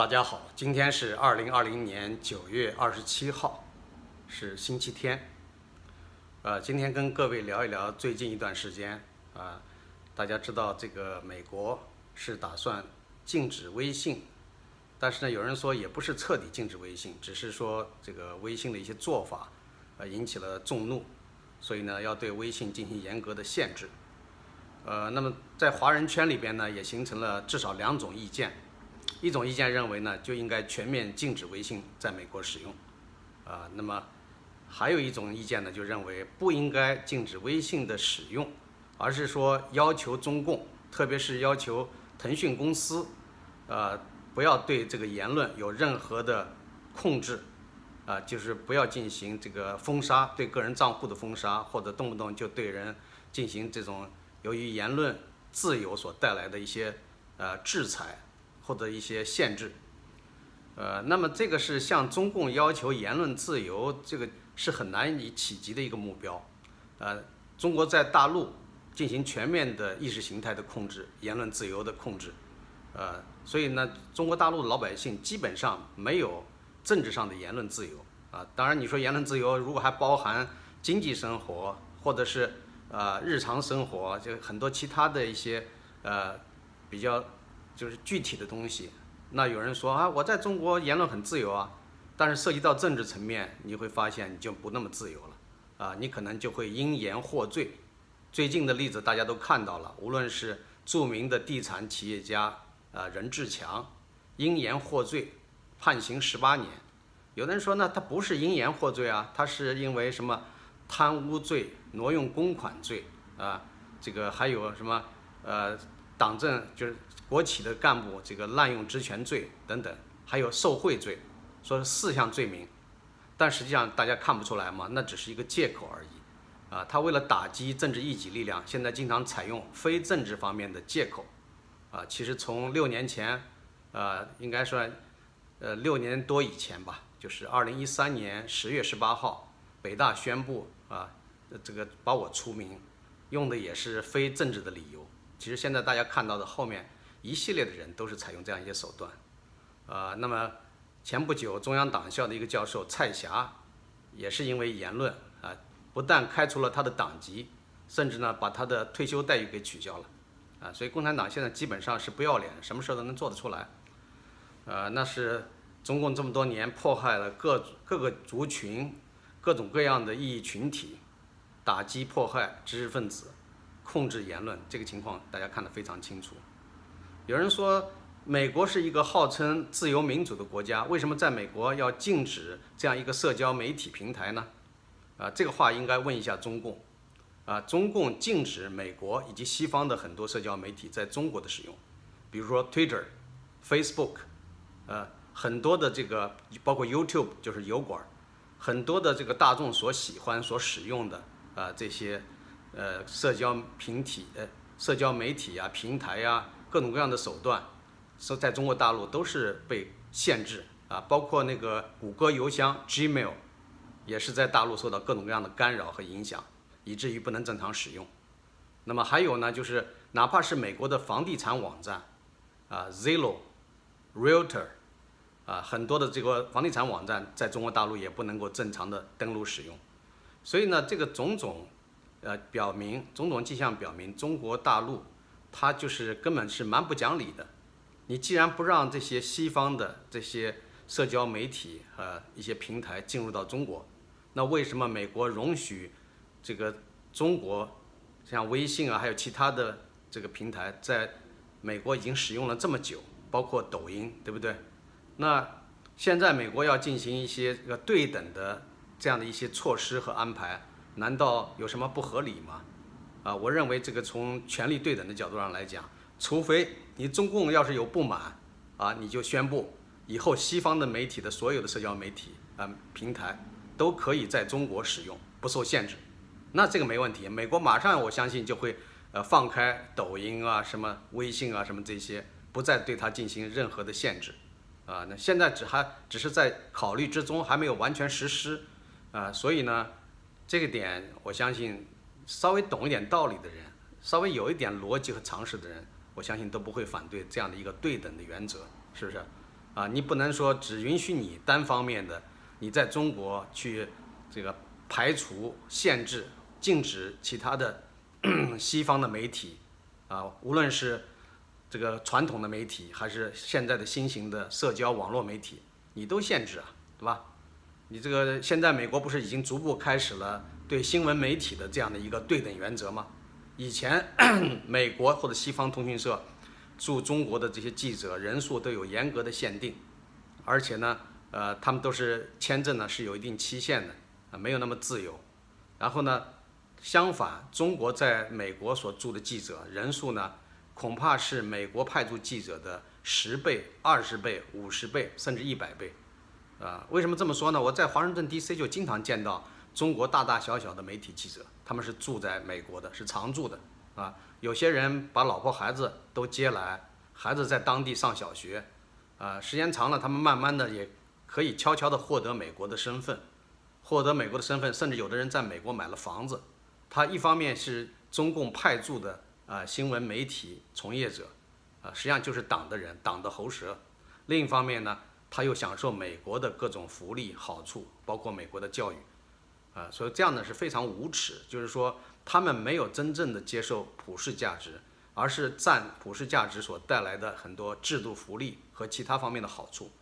大家好，今天是二零二零年九月二十七号，是星期天。呃，今天跟各位聊一聊最近一段时间啊，大家知道这个美国是打算禁止微信，但是呢，有人说也不是彻底禁止微信，只是说这个微信的一些做法呃引起了众怒，所以呢要对微信进行严格的限制。呃，那么在华人圈里边呢，也形成了至少两种意见。一种意见认为呢，就应该全面禁止微信在美国使用，啊，那么还有一种意见呢，就认为不应该禁止微信的使用，而是说要求中共，特别是要求腾讯公司，呃，不要对这个言论有任何的控制，啊，就是不要进行这个封杀，对个人账户的封杀，或者动不动就对人进行这种由于言论自由所带来的一些呃制裁。获得一些限制，呃，那么这个是向中共要求言论自由，这个是很难以企及的一个目标。呃，中国在大陆进行全面的意识形态的控制，言论自由的控制，呃，所以呢，中国大陆的老百姓基本上没有政治上的言论自由啊。当然，你说言论自由如果还包含经济生活或者是呃日常生活，就很多其他的一些呃比较。就是具体的东西，那有人说啊，我在中国言论很自由啊，但是涉及到政治层面，你会发现你就不那么自由了，啊，你可能就会因言获罪。最近的例子大家都看到了，无论是著名的地产企业家啊任志强，因言获罪，判刑十八年。有的人说呢，他不是因言获罪啊，他是因为什么贪污罪、挪用公款罪啊，这个还有什么呃党政就是。国企的干部这个滥用职权罪等等，还有受贿罪，说是四项罪名，但实际上大家看不出来嘛，那只是一个借口而已，啊，他为了打击政治异己力量，现在经常采用非政治方面的借口，啊，其实从六年前，呃，应该说，呃，六年多以前吧，就是二零一三年十月十八号，北大宣布啊，这个把我除名，用的也是非政治的理由，其实现在大家看到的后面。一系列的人都是采用这样一些手段，呃，那么前不久中央党校的一个教授蔡霞，也是因为言论啊，不但开除了他的党籍，甚至呢把他的退休待遇给取消了，啊，所以共产党现在基本上是不要脸，什么事都能做得出来，呃，那是中共这么多年迫害了各各个族群、各种各样的异议群体，打击迫害知识分子，控制言论，这个情况大家看得非常清楚。有人说，美国是一个号称自由民主的国家，为什么在美国要禁止这样一个社交媒体平台呢？啊，这个话应该问一下中共。啊，中共禁止美国以及西方的很多社交媒体在中国的使用，比如说 Twitter、Facebook，呃，很多的这个包括 YouTube 就是油管，很多的这个大众所喜欢所使用的啊这些呃社交平体呃社交媒体啊平台啊。各种各样的手段，说在中国大陆都是被限制啊，包括那个谷歌邮箱 Gmail，也是在大陆受到各种各样的干扰和影响，以至于不能正常使用。那么还有呢，就是哪怕是美国的房地产网站啊，Zillow、Realtor 啊，很多的这个房地产网站在中国大陆也不能够正常的登录使用。所以呢，这个种种呃表明，种种迹象表明，中国大陆。它就是根本是蛮不讲理的。你既然不让这些西方的这些社交媒体和一些平台进入到中国，那为什么美国容许这个中国像微信啊，还有其他的这个平台在美国已经使用了这么久，包括抖音，对不对？那现在美国要进行一些这个对等的这样的一些措施和安排，难道有什么不合理吗？啊，我认为这个从权力对等的角度上来讲，除非你中共要是有不满，啊，你就宣布以后西方的媒体的所有的社交媒体啊平台都可以在中国使用，不受限制，那这个没问题。美国马上我相信就会呃放开抖音啊、什么微信啊、什么这些，不再对它进行任何的限制，啊，那现在只还只是在考虑之中，还没有完全实施，啊，所以呢，这个点我相信。稍微懂一点道理的人，稍微有一点逻辑和常识的人，我相信都不会反对这样的一个对等的原则，是不是？啊，你不能说只允许你单方面的，你在中国去这个排除、限制、禁止其他的 西方的媒体啊，无论是这个传统的媒体，还是现在的新型的社交网络媒体，你都限制啊，对吧？你这个现在美国不是已经逐步开始了对新闻媒体的这样的一个对等原则吗？以前 美国或者西方通讯社驻中国的这些记者人数都有严格的限定，而且呢，呃，他们都是签证呢是有一定期限的，啊，没有那么自由。然后呢，相反，中国在美国所驻的记者人数呢？恐怕是美国派驻记者的十倍、二十倍、五十倍，甚至一百倍，啊，为什么这么说呢？我在华盛顿 D.C. 就经常见到中国大大小小的媒体记者，他们是住在美国的，是常住的，啊，有些人把老婆孩子都接来，孩子在当地上小学，啊，时间长了，他们慢慢的也可以悄悄的获得美国的身份，获得美国的身份，甚至有的人在美国买了房子，他一方面是中共派驻的。啊，新闻媒体从业者，啊，实际上就是党的人，党的喉舌。另一方面呢，他又享受美国的各种福利好处，包括美国的教育，啊，所以这样呢是非常无耻。就是说，他们没有真正的接受普世价值，而是占普世价值所带来的很多制度福利和其他方面的好处，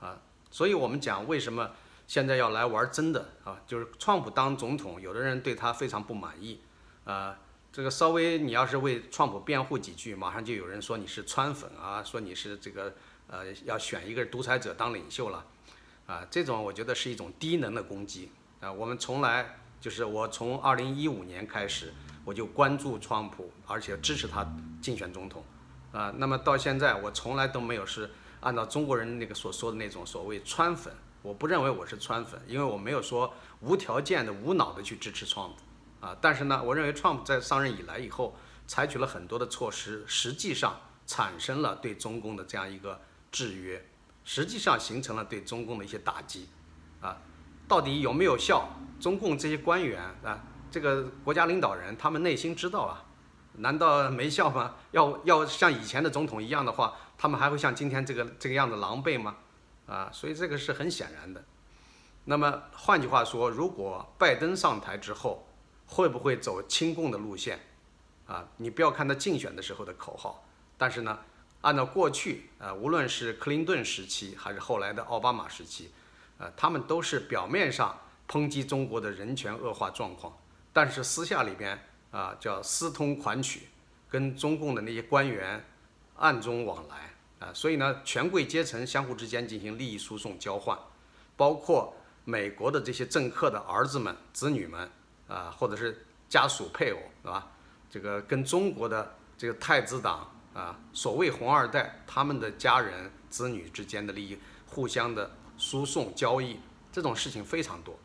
啊，所以我们讲为什么现在要来玩真的啊？就是川普当总统，有的人对他非常不满意，啊。这个稍微你要是为川普辩护几句，马上就有人说你是川粉啊，说你是这个呃要选一个独裁者当领袖了，啊，这种我觉得是一种低能的攻击啊。我们从来就是我从二零一五年开始我就关注川普，而且支持他竞选总统啊。那么到现在我从来都没有是按照中国人那个所说的那种所谓川粉，我不认为我是川粉，因为我没有说无条件的无脑的去支持川普。啊，但是呢，我认为川普在上任以来以后，采取了很多的措施，实际上产生了对中共的这样一个制约，实际上形成了对中共的一些打击。啊，到底有没有效？中共这些官员啊，这个国家领导人，他们内心知道啊，难道没效吗？要要像以前的总统一样的话，他们还会像今天这个这个样子狼狈吗？啊，所以这个是很显然的。那么换句话说，如果拜登上台之后，会不会走亲共的路线？啊，你不要看他竞选的时候的口号，但是呢，按照过去啊，无论是克林顿时期还是后来的奥巴马时期，呃，他们都是表面上抨击中国的人权恶化状况，但是私下里边啊，叫私通款曲，跟中共的那些官员暗中往来啊，所以呢，权贵阶层相互之间进行利益输送交换，包括美国的这些政客的儿子们、子女们。啊，或者是家属配偶，是吧？这个跟中国的这个太子党啊，所谓红二代，他们的家人子女之间的利益互相的输送交易，这种事情非常多。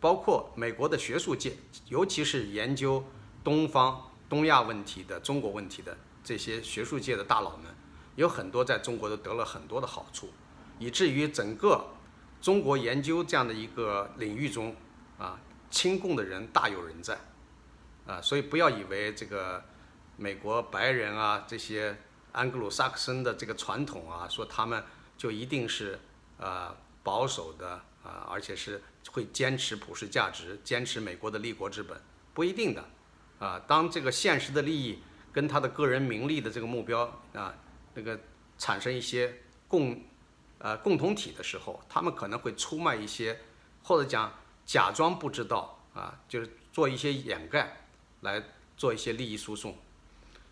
包括美国的学术界，尤其是研究东方、东亚问题的、中国问题的这些学术界的大佬们，有很多在中国都得了很多的好处，以至于整个中国研究这样的一个领域中，啊。亲共的人大有人在，啊，所以不要以为这个美国白人啊，这些安格鲁萨克森的这个传统啊，说他们就一定是呃保守的啊，而且是会坚持普世价值，坚持美国的立国之本，不一定的，啊，当这个现实的利益跟他的个人名利的这个目标啊，那个产生一些共呃共同体的时候，他们可能会出卖一些，或者讲。假装不知道啊，就是做一些掩盖，来做一些利益输送。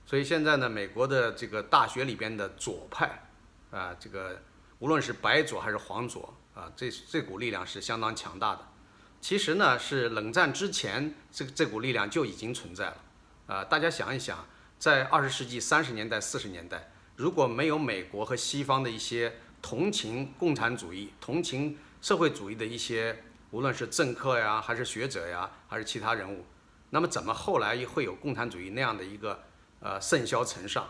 所以现在呢，美国的这个大学里边的左派啊，这个无论是白左还是黄左啊，这这股力量是相当强大的。其实呢，是冷战之前，这这股力量就已经存在了。啊，大家想一想，在二十世纪三十年代、四十年代，如果没有美国和西方的一些同情共产主义、同情社会主义的一些。无论是政客呀，还是学者呀，还是其他人物，那么怎么后来会有共产主义那样的一个呃盛嚣尘上？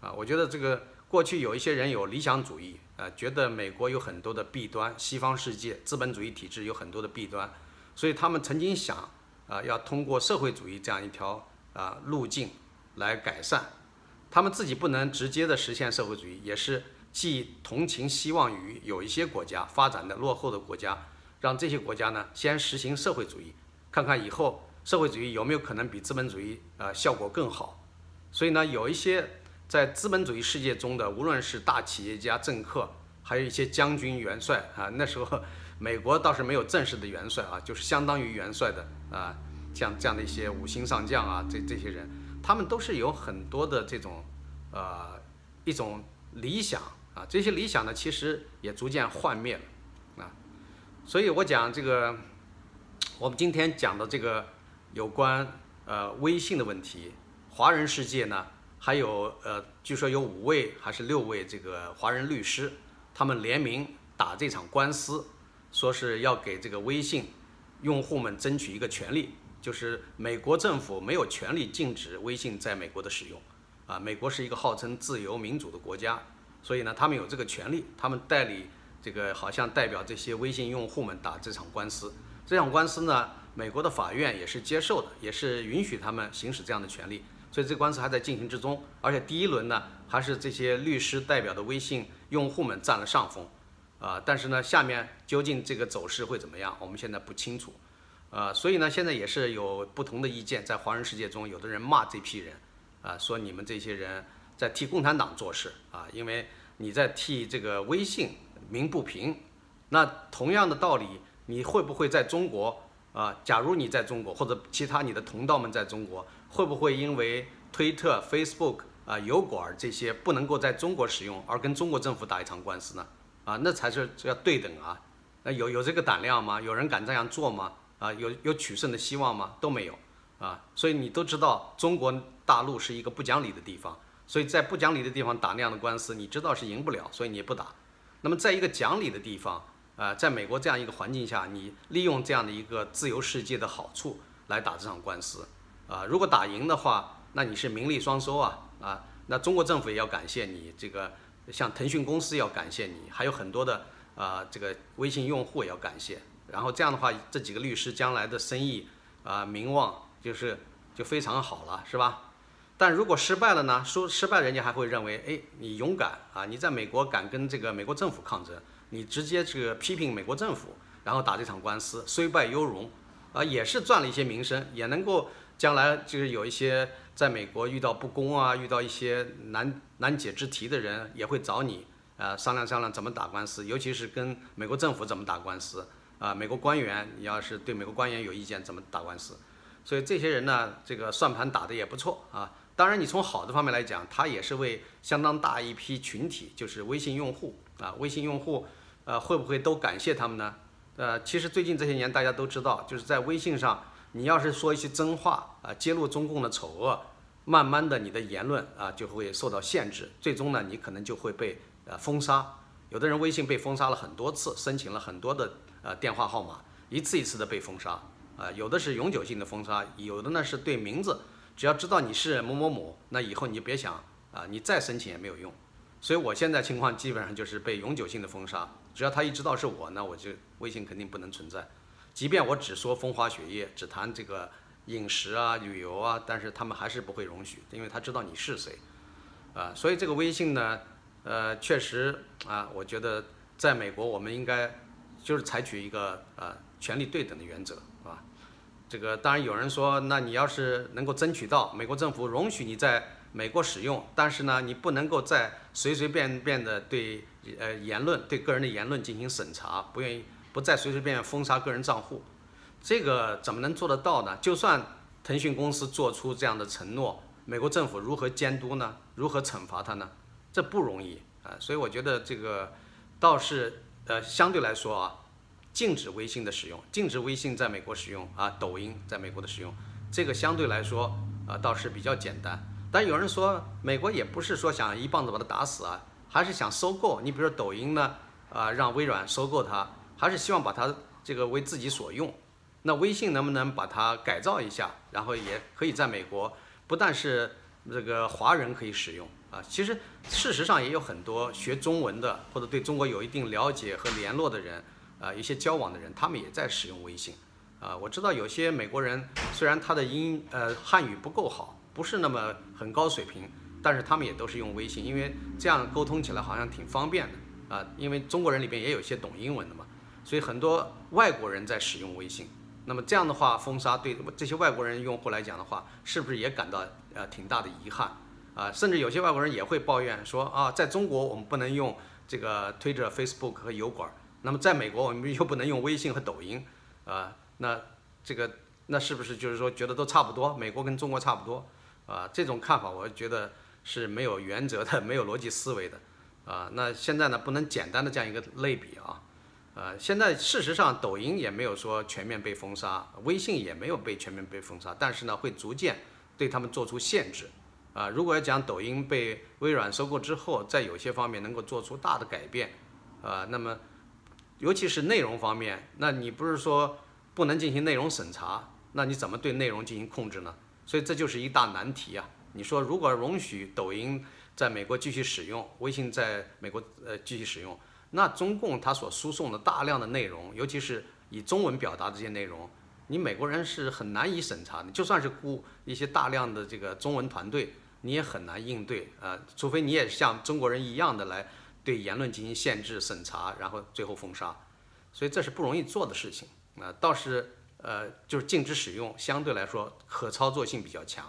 啊，我觉得这个过去有一些人有理想主义，呃，觉得美国有很多的弊端，西方世界资本主义体制有很多的弊端，所以他们曾经想啊，要通过社会主义这样一条啊路径来改善。他们自己不能直接的实现社会主义，也是寄同情希望于有一些国家发展的落后的国家，让这些国家呢先实行社会主义，看看以后社会主义有没有可能比资本主义呃效果更好。所以呢，有一些在资本主义世界中的，无论是大企业家、政客，还有一些将军、元帅啊，那时候美国倒是没有正式的元帅啊，就是相当于元帅的啊，像这样的一些五星上将啊，这这些人，他们都是有很多的这种呃一种理想。啊，这些理想呢，其实也逐渐幻灭了，啊，所以我讲这个，我们今天讲的这个有关呃微信的问题，华人世界呢，还有呃，据说有五位还是六位这个华人律师，他们联名打这场官司，说是要给这个微信用户们争取一个权利，就是美国政府没有权利禁止微信在美国的使用，啊，美国是一个号称自由民主的国家。所以呢，他们有这个权利，他们代理这个好像代表这些微信用户们打这场官司。这场官司呢，美国的法院也是接受的，也是允许他们行使这样的权利。所以这个官司还在进行之中，而且第一轮呢，还是这些律师代表的微信用户们占了上风，啊，但是呢，下面究竟这个走势会怎么样，我们现在不清楚，啊，所以呢，现在也是有不同的意见，在华人世界中，有的人骂这批人，啊，说你们这些人。在替共产党做事啊，因为你在替这个微信鸣不平。那同样的道理，你会不会在中国啊？假如你在中国，或者其他你的同道们在中国，会不会因为推特、Facebook 啊、油管这些不能够在中国使用，而跟中国政府打一场官司呢？啊，那才是要对等啊。那有有这个胆量吗？有人敢这样做吗？啊，有有取胜的希望吗？都没有啊。所以你都知道，中国大陆是一个不讲理的地方。所以在不讲理的地方打那样的官司，你知道是赢不了，所以你也不打。那么在一个讲理的地方，啊，在美国这样一个环境下，你利用这样的一个自由世界的好处来打这场官司，啊，如果打赢的话，那你是名利双收啊，啊，那中国政府也要感谢你，这个像腾讯公司要感谢你，还有很多的啊，这个微信用户也要感谢。然后这样的话，这几个律师将来的生意啊，名望就是就非常好了，是吧？但如果失败了呢？说失败，人家还会认为，哎，你勇敢啊！你在美国敢跟这个美国政府抗争，你直接这个批评美国政府，然后打这场官司，虽败犹荣，啊，也是赚了一些名声，也能够将来就是有一些在美国遇到不公啊，遇到一些难难解之题的人，也会找你啊商量商量怎么打官司，尤其是跟美国政府怎么打官司啊，美国官员，你要是对美国官员有意见，怎么打官司？所以这些人呢，这个算盘打得也不错啊。当然，你从好的方面来讲，他也是为相当大一批群体，就是微信用户啊，微信用户，呃，会不会都感谢他们呢？呃，其实最近这些年，大家都知道，就是在微信上，你要是说一些真话啊，揭露中共的丑恶，慢慢的你的言论啊就会受到限制，最终呢，你可能就会被呃封杀。有的人微信被封杀了很多次，申请了很多的呃电话号码，一次一次的被封杀啊，有的是永久性的封杀，有的呢是对名字。只要知道你是某某某，那以后你就别想啊，你再申请也没有用。所以我现在情况基本上就是被永久性的封杀。只要他一知道是我，那我就微信肯定不能存在。即便我只说风花雪月，只谈这个饮食啊、旅游啊，但是他们还是不会容许，因为他知道你是谁啊。所以这个微信呢，呃，确实啊，我觉得在美国我们应该就是采取一个呃权力对等的原则啊。这个当然有人说，那你要是能够争取到美国政府容许你在美国使用，但是呢，你不能够再随随便便的对呃言论对个人的言论进行审查，不愿意不再随随便便封杀个人账户，这个怎么能做得到呢？就算腾讯公司做出这样的承诺，美国政府如何监督呢？如何惩罚他呢？这不容易啊，所以我觉得这个倒是呃相对来说啊。禁止微信的使用，禁止微信在美国使用啊，抖音在美国的使用，这个相对来说啊倒是比较简单。但有人说，美国也不是说想一棒子把它打死啊，还是想收购。你比如说抖音呢，啊让微软收购它，还是希望把它这个为自己所用。那微信能不能把它改造一下，然后也可以在美国，不但是这个华人可以使用啊，其实事实上也有很多学中文的或者对中国有一定了解和联络的人。啊，一些交往的人，他们也在使用微信。啊，我知道有些美国人，虽然他的英呃汉语不够好，不是那么很高水平，但是他们也都是用微信，因为这样沟通起来好像挺方便的啊。因为中国人里边也有些懂英文的嘛，所以很多外国人在使用微信。那么这样的话，封杀对这些外国人用户来讲的话，是不是也感到呃挺大的遗憾啊？甚至有些外国人也会抱怨说啊，在中国我们不能用这个推着 Facebook 和油管，那么在美国我们又不能用微信和抖音啊？那这个那是不是就是说觉得都差不多？美国跟中国差不多啊？这种看法我觉得是没有原则的，没有逻辑思维的啊。那现在呢，不能简单的这样一个类比啊。呃，现在事实上，抖音也没有说全面被封杀，微信也没有被全面被封杀，但是呢，会逐渐对他们做出限制。啊，如果要讲抖音被微软收购之后，在有些方面能够做出大的改变，啊，那么尤其是内容方面，那你不是说不能进行内容审查，那你怎么对内容进行控制呢？所以这就是一大难题啊。你说如果容许抖音在美国继续使用，微信在美国呃继续使用。那中共他所输送的大量的内容，尤其是以中文表达这些内容，你美国人是很难以审查的。就算是雇一些大量的这个中文团队，你也很难应对啊，除非你也像中国人一样的来对言论进行限制审查，然后最后封杀。所以这是不容易做的事情啊。倒是呃，就是禁止使用，相对来说可操作性比较强。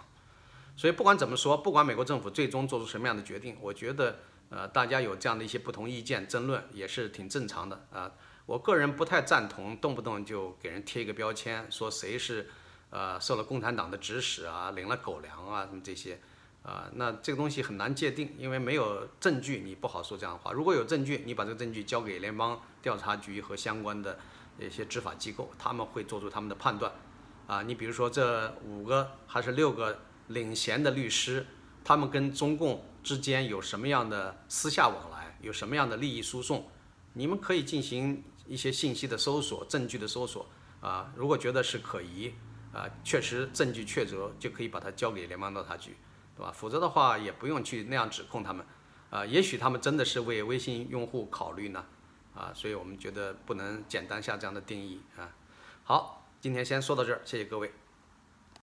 所以不管怎么说，不管美国政府最终做出什么样的决定，我觉得。呃，大家有这样的一些不同意见争论也是挺正常的啊。我个人不太赞同动不动就给人贴一个标签，说谁是呃受了共产党的指使啊，领了狗粮啊什么这些啊。那这个东西很难界定，因为没有证据，你不好说这样的话。如果有证据，你把这个证据交给联邦调查局和相关的一些执法机构，他们会做出他们的判断啊。你比如说这五个还是六个领衔的律师，他们跟中共。之间有什么样的私下往来，有什么样的利益输送，你们可以进行一些信息的搜索、证据的搜索啊。如果觉得是可疑啊，确实证据确凿，就可以把它交给联邦调查局，对吧？否则的话，也不用去那样指控他们啊。也许他们真的是为微信用户考虑呢啊，所以我们觉得不能简单下这样的定义啊。好，今天先说到这儿，谢谢各位。